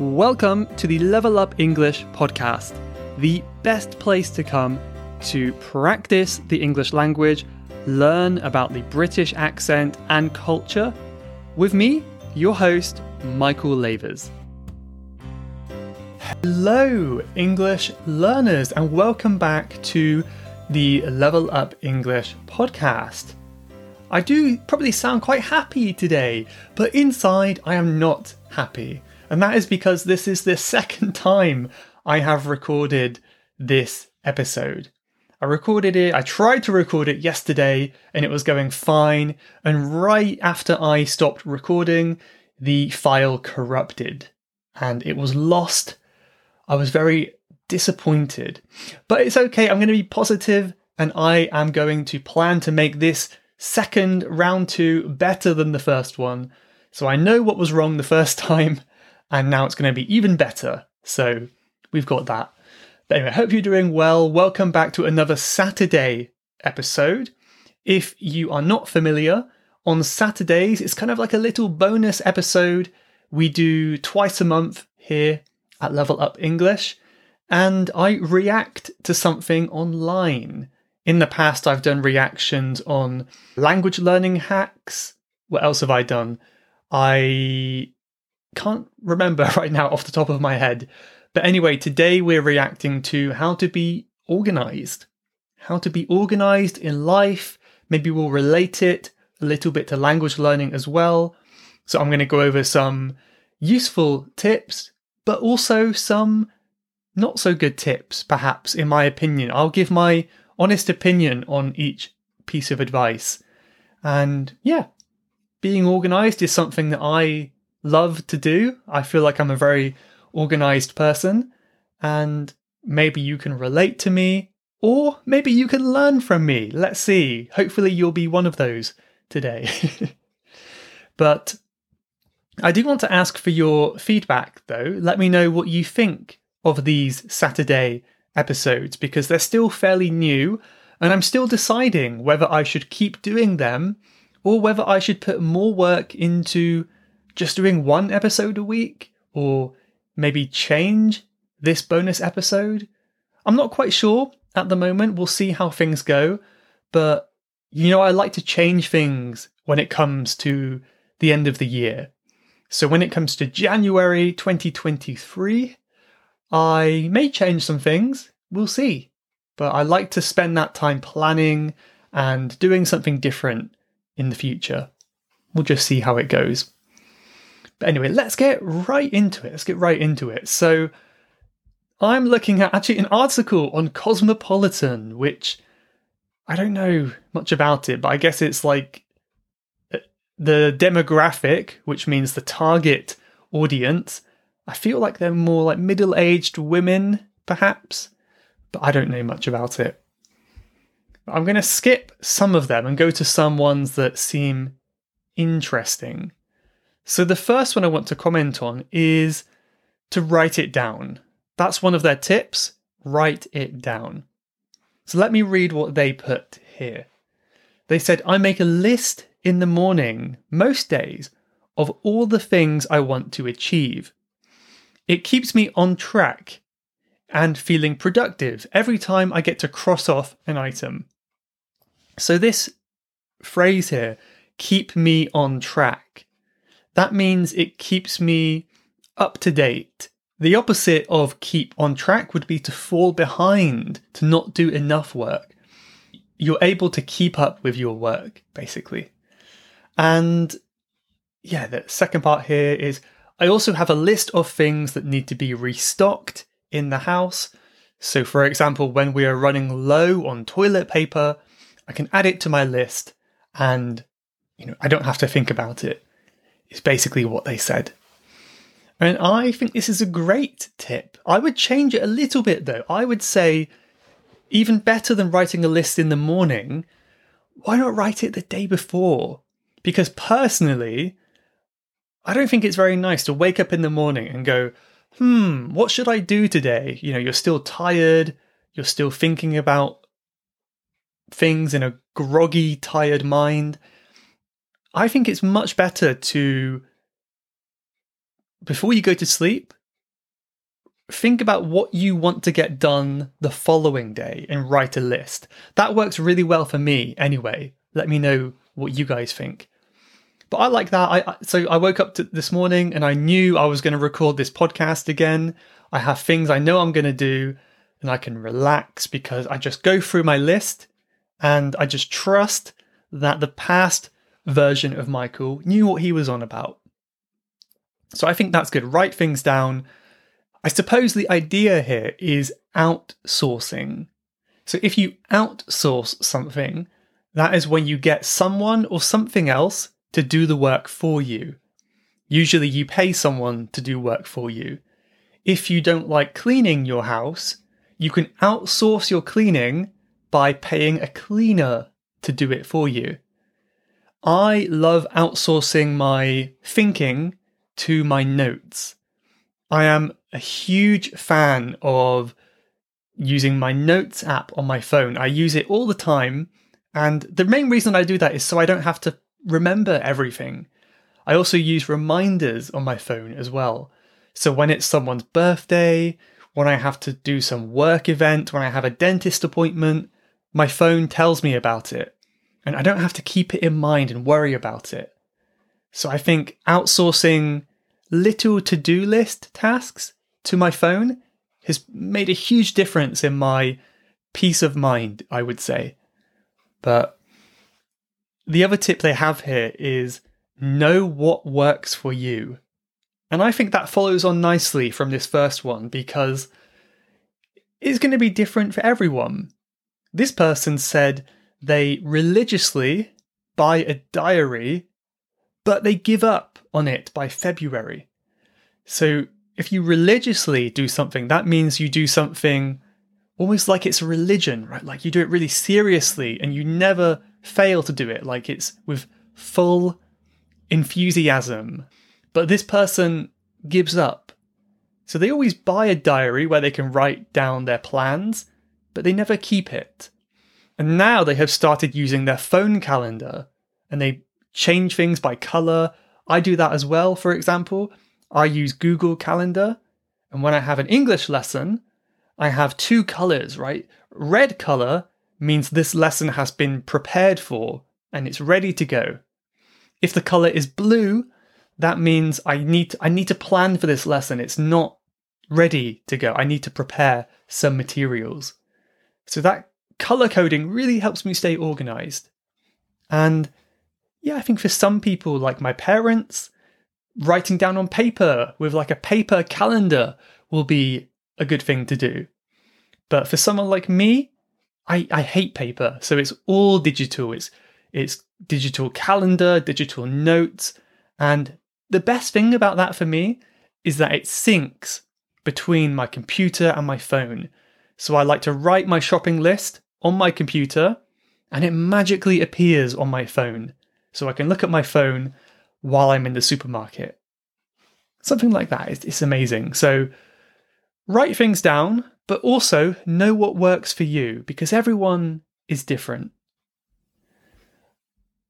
Welcome to the Level Up English podcast, the best place to come to practice the English language, learn about the British accent and culture, with me, your host, Michael Lavers. Hello, English learners, and welcome back to the Level Up English podcast. I do probably sound quite happy today, but inside I am not happy. And that is because this is the second time I have recorded this episode. I recorded it, I tried to record it yesterday and it was going fine. And right after I stopped recording, the file corrupted and it was lost. I was very disappointed. But it's okay, I'm going to be positive and I am going to plan to make this second round two better than the first one. So I know what was wrong the first time, and now it's going to be even better. So we've got that. But anyway, I hope you're doing well. Welcome back to another Saturday episode. If you are not familiar, on Saturdays, it's kind of like a little bonus episode we do twice a month here at Level Up English, and I react to something online. In the past, I've done reactions on language learning hacks. What else have I done? I can't remember right now off the top of my head. But anyway, today we're reacting to how to be organized. How to be organized in life. Maybe we'll relate it a little bit to language learning as well. So I'm going to go over some useful tips, but also some not so good tips, perhaps, in my opinion. I'll give my honest opinion on each piece of advice. And yeah, being organized is something that I love to do. I feel like I'm a very organized person, and maybe you can relate to me, or maybe you can learn from me. Let's see. Hopefully, you'll be one of those today. but I do want to ask for your feedback, though. Let me know what you think of these Saturday episodes because they're still fairly new and I'm still deciding whether I should keep doing them or whether I should put more work into just doing one episode a week or maybe change this bonus episode. I'm not quite sure at the moment. We'll see how things go. But, you know, I like to change things when it comes to the end of the year. So when it comes to January 2023, I may change some things, we'll see. But I like to spend that time planning and doing something different in the future. We'll just see how it goes. But anyway, let's get right into it. Let's get right into it. So, I'm looking at actually an article on Cosmopolitan, which I don't know much about it, but I guess it's like uh, the demographic, which means the target audience, I feel like they're more like middle aged women, perhaps, but I don't know much about it. I'm going to skip some of them and go to some ones that seem interesting. So, the first one I want to comment on is to write it down. That's one of their tips write it down. So, let me read what they put here. They said, I make a list in the morning, most days, of all the things I want to achieve. It keeps me on track and feeling productive every time I get to cross off an item. So, this phrase here, keep me on track, that means it keeps me up to date. The opposite of keep on track would be to fall behind, to not do enough work. You're able to keep up with your work, basically. And yeah, the second part here is I also have a list of things that need to be restocked in the house. So, for example, when we are running low on toilet paper, I can add it to my list and you know, I don't have to think about it. It's basically what they said. And I think this is a great tip. I would change it a little bit though. I would say, even better than writing a list in the morning, why not write it the day before? Because personally, I don't think it's very nice to wake up in the morning and go, hmm, what should I do today? You know, you're still tired, you're still thinking about things in a groggy, tired mind. I think it's much better to, before you go to sleep, think about what you want to get done the following day and write a list. That works really well for me anyway. Let me know what you guys think. But I like that. I so I woke up this morning and I knew I was going to record this podcast again. I have things I know I'm going to do and I can relax because I just go through my list and I just trust that the past version of Michael knew what he was on about. So I think that's good. Write things down. I suppose the idea here is outsourcing. So if you outsource something, that is when you get someone or something else to do the work for you. Usually you pay someone to do work for you. If you don't like cleaning your house, you can outsource your cleaning by paying a cleaner to do it for you. I love outsourcing my thinking to my notes. I am a huge fan of using my notes app on my phone. I use it all the time. And the main reason I do that is so I don't have to remember everything. I also use reminders on my phone as well. So when it's someone's birthday, when I have to do some work event, when I have a dentist appointment, my phone tells me about it. And I don't have to keep it in mind and worry about it. So I think outsourcing little to do list tasks to my phone has made a huge difference in my peace of mind, I would say. But the other tip they have here is know what works for you. And I think that follows on nicely from this first one because it's going to be different for everyone. This person said they religiously buy a diary, but they give up on it by February. So if you religiously do something, that means you do something almost like it's a religion, right? Like you do it really seriously and you never fail to do it, like it's with full enthusiasm. But this person gives up. So they always buy a diary where they can write down their plans, but they never keep it. And now they have started using their phone calendar and they change things by color. I do that as well, for example. I use Google Calendar. And when I have an English lesson, I have two colors, right? Red color means this lesson has been prepared for and it's ready to go. If the color is blue, that means I need to, I need to plan for this lesson. It's not ready to go. I need to prepare some materials. So that color coding really helps me stay organized. And yeah, I think for some people like my parents, writing down on paper with like a paper calendar will be a good thing to do. But for someone like me, I, I hate paper. So it's all digital. It's it's digital calendar, digital notes. And the best thing about that for me is that it syncs between my computer and my phone. So I like to write my shopping list on my computer and it magically appears on my phone. So I can look at my phone while I'm in the supermarket. Something like that. It's, it's amazing. So write things down, but also know what works for you because everyone is different.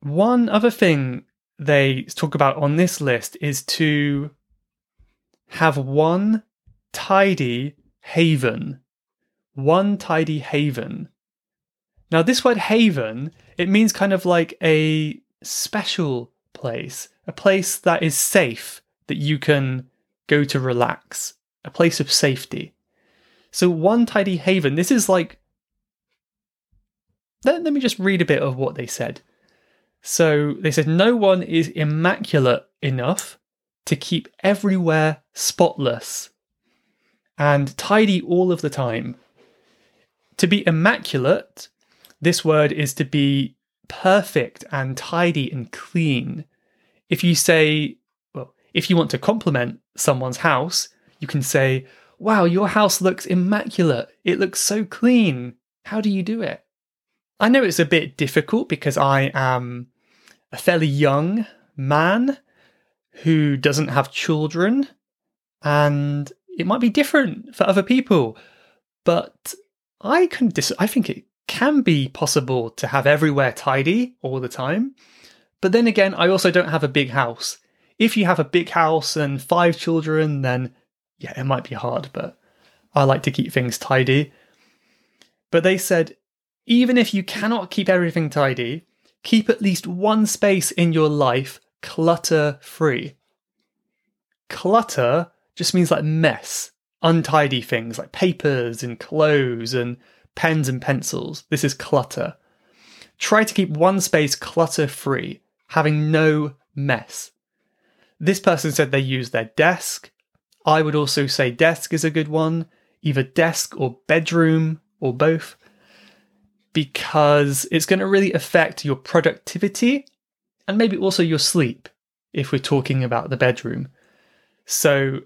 One other thing they talk about on this list is to have one tidy haven. One tidy haven. Now, this word haven, it means kind of like a special place, a place that is safe, that you can go to relax, a place of safety. So, one tidy haven, this is like. Let, let me just read a bit of what they said. So, they said, no one is immaculate enough to keep everywhere spotless and tidy all of the time. To be immaculate, this word is to be perfect and tidy and clean. If you say, well, if you want to compliment someone's house, you can say, Wow, your house looks immaculate. It looks so clean. How do you do it? I know it's a bit difficult because I am a fairly young man who doesn't have children, and it might be different for other people. But I can dis- I think it can be possible to have everywhere tidy all the time. But then again, I also don't have a big house. If you have a big house and five children, then yeah, it might be hard, but I like to keep things tidy. But they said, even if you cannot keep everything tidy, keep at least one space in your life clutter free. Clutter just means like mess, untidy things like papers and clothes and pens and pencils. This is clutter. Try to keep one space clutter free, having no mess. This person said they use their desk. I would also say desk is a good one, either desk or bedroom or both, because it's going to really affect your productivity and maybe also your sleep if we're talking about the bedroom. So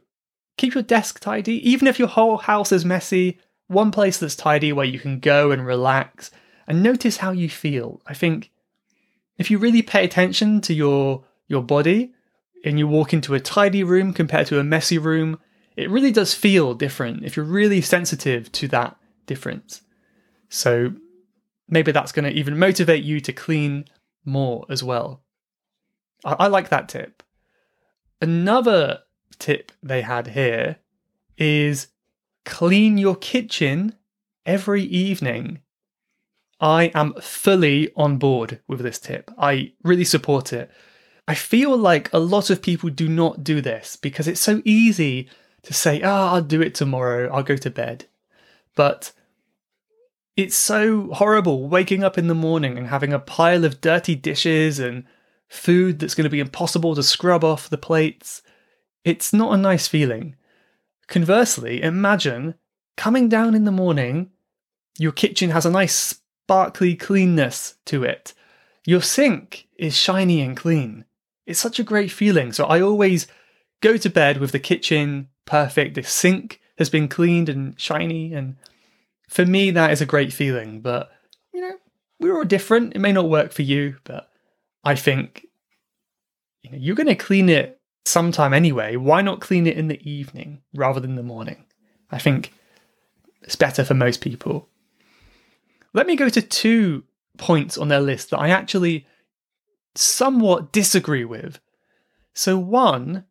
keep your desk tidy, even if your whole house is messy, one place that's tidy where you can go and relax and notice how you feel. I think if you really pay attention to your your body and you walk into a tidy room compared to a messy room, it really does feel different if you're really sensitive to that difference. So maybe that's going to even motivate you to clean more as well. I, I like that tip. Another tip they had here is clean your kitchen every evening. I am fully on board with this tip. I really support it. I feel like a lot of people do not do this because it's so easy to say, ah, oh, I'll do it tomorrow, I'll go to bed. But it's so horrible waking up in the morning and having a pile of dirty dishes and food that's going to be impossible to scrub off the plates. It's not a nice feeling. Conversely, imagine coming down in the morning, your kitchen has a nice sparkly cleanness to it. Your sink is shiny and clean. It's such a great feeling. So I always go to bed with the kitchen perfect. The sink has been cleaned and shiny. And for me, that is a great feeling. But, you know, we're all different. It may not work for you, but I think you know, you're going to clean it sometime anyway. Why not clean it in the evening rather than the morning? I think it's better for most people. Let me go to two points on their list that I actually somewhat disagree with. So, one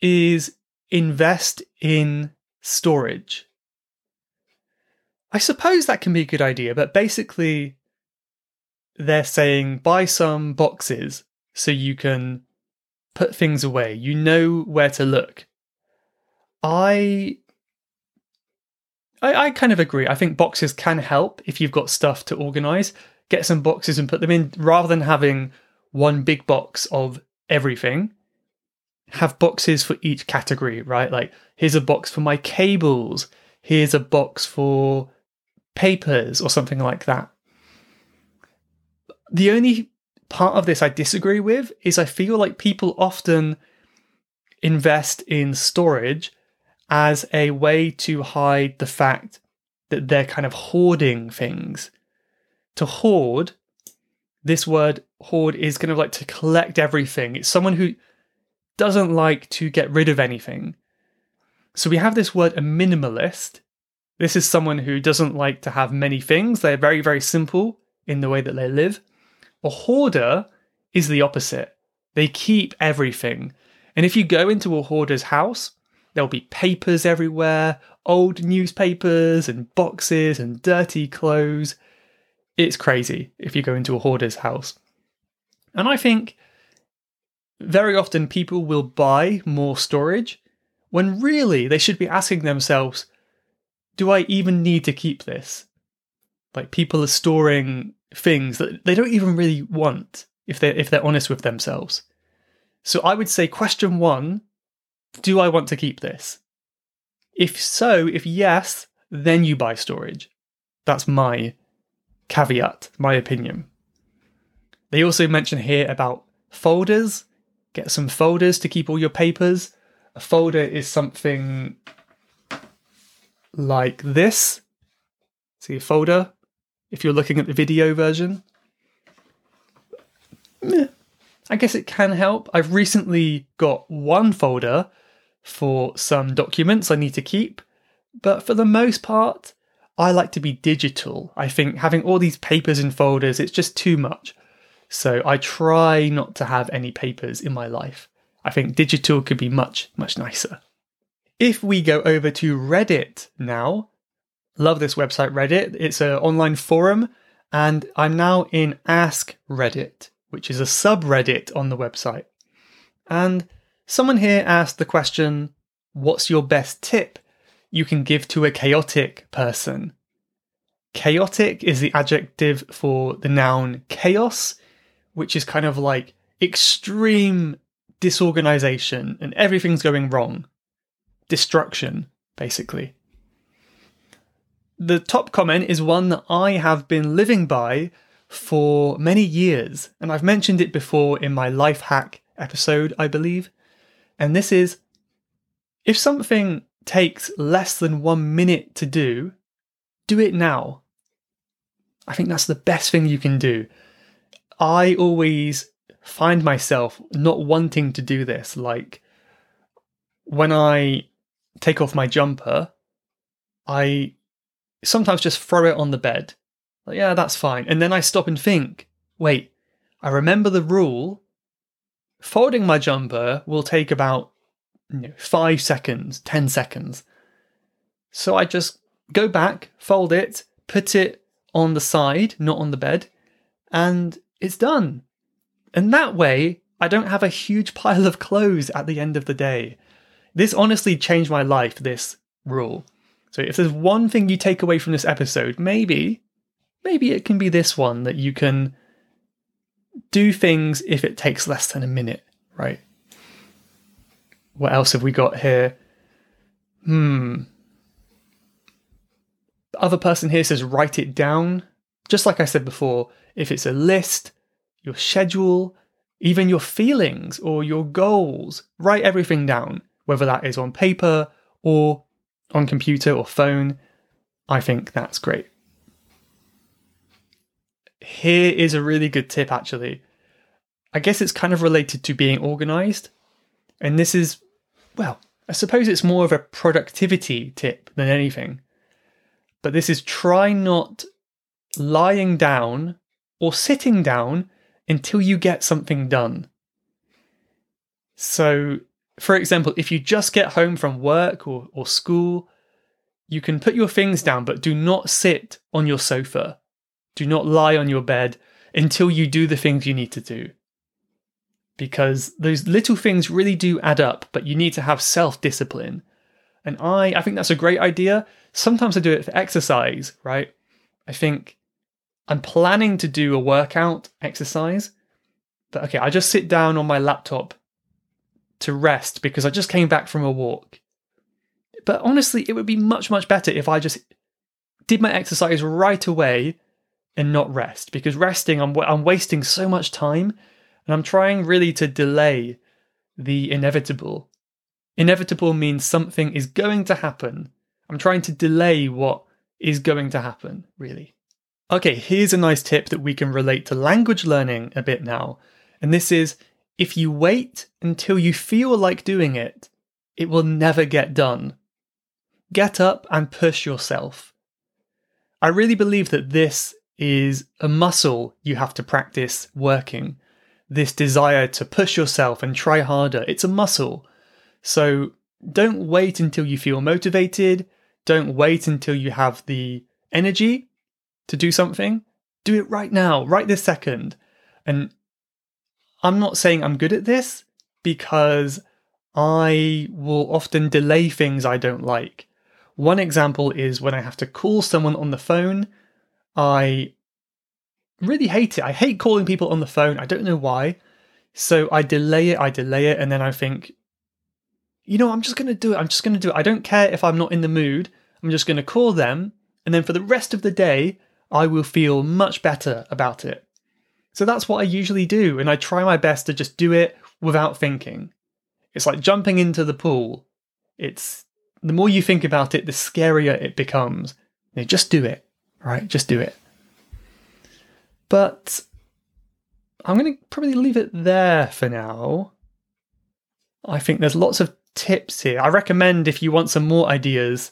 is invest in storage. I suppose that can be a good idea, but basically, they're saying buy some boxes so you can put things away. You know where to look. I I, I kind of agree. I think boxes can help if you've got stuff to organize. Get some boxes and put them in rather than having one big box of everything. Have boxes for each category, right? Like, here's a box for my cables, here's a box for papers, or something like that. The only part of this I disagree with is I feel like people often invest in storage as a way to hide the fact that they're kind of hoarding things. To hoard this word hoard is kind of like to collect everything. It's someone who doesn't like to get rid of anything. So we have this word a minimalist. This is someone who doesn't like to have many things. They're very, very simple in the way that they live. A hoarder is the opposite. They keep everything. And if you go into a hoarder's house, there'll be papers everywhere, old newspapers and boxes and dirty clothes. It's crazy if you go into a hoarder's house. And I think very often people will buy more storage when really they should be asking themselves, do I even need to keep this? Like people are storing things that they don't even really want if they if they're honest with themselves. So I would say question 1, do I want to keep this? If so, if yes, then you buy storage. That's my caveat, my opinion. They also mention here about folders. Get some folders to keep all your papers. A folder is something like this. See a folder if you're looking at the video version. I guess it can help. I've recently got one folder for some documents I need to keep, but for the most part, I like to be digital. I think having all these papers and folders, it's just too much. So I try not to have any papers in my life. I think digital could be much, much nicer. If we go over to Reddit now, love this website, Reddit. It's an online forum, and I'm now in Ask Reddit, which is a subreddit on the website. And someone here asked the question What's your best tip you can give to a chaotic person? Chaotic is the adjective for the noun chaos, which is kind of like extreme disorganization and everything's going wrong. Destruction, basically. The top comment is one that I have been living by for many years, and I've mentioned it before in my life hack episode, I believe. And this is if something takes less than one minute to do, do it now. I think that's the best thing you can do. I always find myself not wanting to do this. Like when I take off my jumper, I sometimes just throw it on the bed. Like, yeah, that's fine. And then I stop and think, wait, I remember the rule. Folding my jumper will take about you know, five seconds, 10 seconds. So I just go back, fold it, put it on the side, not on the bed, and it's done. And that way, I don't have a huge pile of clothes at the end of the day. This honestly changed my life, this rule. So if there's one thing you take away from this episode, maybe, maybe it can be this one that you can do things if it takes less than a minute, right? What else have we got here? Hmm. The other person here says write it down. Just like I said before, if it's a list, your schedule, even your feelings or your goals, write everything down, whether that is on paper or on computer or phone. I think that's great. Here is a really good tip, actually. I guess it's kind of related to being organized. And this is, well, I suppose it's more of a productivity tip than anything. But this is try not lying down or sitting down until you get something done. So, for example, if you just get home from work or, or school, you can put your things down, but do not sit on your sofa. Do not lie on your bed until you do the things you need to do. Because those little things really do add up, but you need to have self discipline. And I, I think that's a great idea. Sometimes I do it for exercise, right? I think I'm planning to do a workout exercise, but okay, I just sit down on my laptop to rest because I just came back from a walk. But honestly, it would be much, much better if I just did my exercise right away and not rest because resting, I'm, I'm wasting so much time and I'm trying really to delay the inevitable. Inevitable means something is going to happen I'm trying to delay what is going to happen, really. Okay, here's a nice tip that we can relate to language learning a bit now. And this is if you wait until you feel like doing it, it will never get done. Get up and push yourself. I really believe that this is a muscle you have to practice working. This desire to push yourself and try harder, it's a muscle. So don't wait until you feel motivated. Don't wait until you have the energy to do something. Do it right now, right this second. And I'm not saying I'm good at this because I will often delay things I don't like. One example is when I have to call someone on the phone. I really hate it. I hate calling people on the phone. I don't know why. So I delay it, I delay it, and then I think, you know, I'm just going to do it. I'm just going to do it. I don't care if I'm not in the mood. I'm just going to call them. And then for the rest of the day, I will feel much better about it. So that's what I usually do. And I try my best to just do it without thinking. It's like jumping into the pool. It's the more you think about it, the scarier it becomes. You know, just do it, right? Just do it. But I'm going to probably leave it there for now. I think there's lots of tips here. I recommend if you want some more ideas,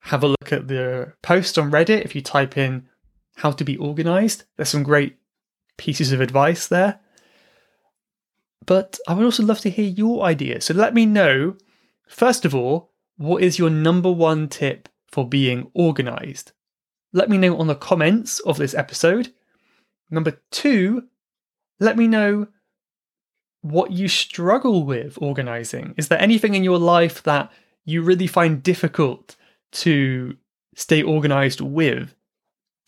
have a look at the post on Reddit. If you type in how to be organized, there's some great pieces of advice there. But I would also love to hear your ideas. So let me know First of all, what is your number one tip for being organized? Let me know on the comments of this episode. Number two, let me know what you struggle with organizing. Is there anything in your life that you really find difficult to stay organized with?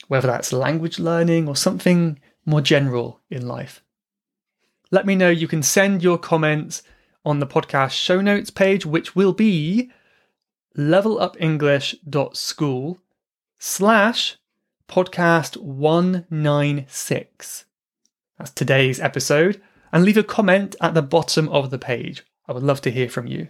Whether that's language learning or something more general in life. Let me know. You can send your comments on the podcast show notes page, which will be levelupenglish.school slash podcast 196. That's today's episode. And leave a comment at the bottom of the page. I would love to hear from you.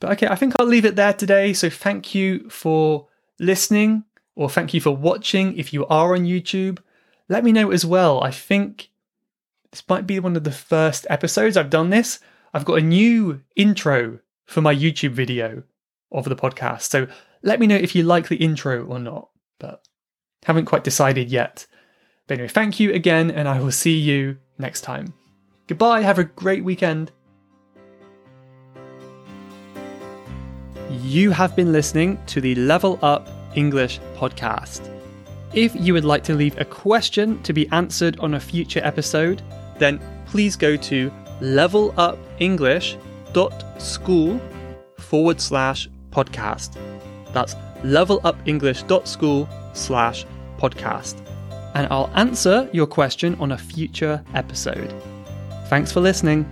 But okay, I think I'll leave it there today. So thank you for listening, or thank you for watching if you are on YouTube. Let me know as well. I think this might be one of the first episodes I've done this. I've got a new intro for my YouTube video of the podcast. So let me know if you like the intro or not, but haven't quite decided yet. But anyway, thank you again, and I will see you next time. Goodbye, have a great weekend. You have been listening to the Level Up English podcast. If you would like to leave a question to be answered on a future episode, then please go to levelupenglish.school forward slash podcast. That's levelupenglish.school slash podcast. And I'll answer your question on a future episode. Thanks for listening.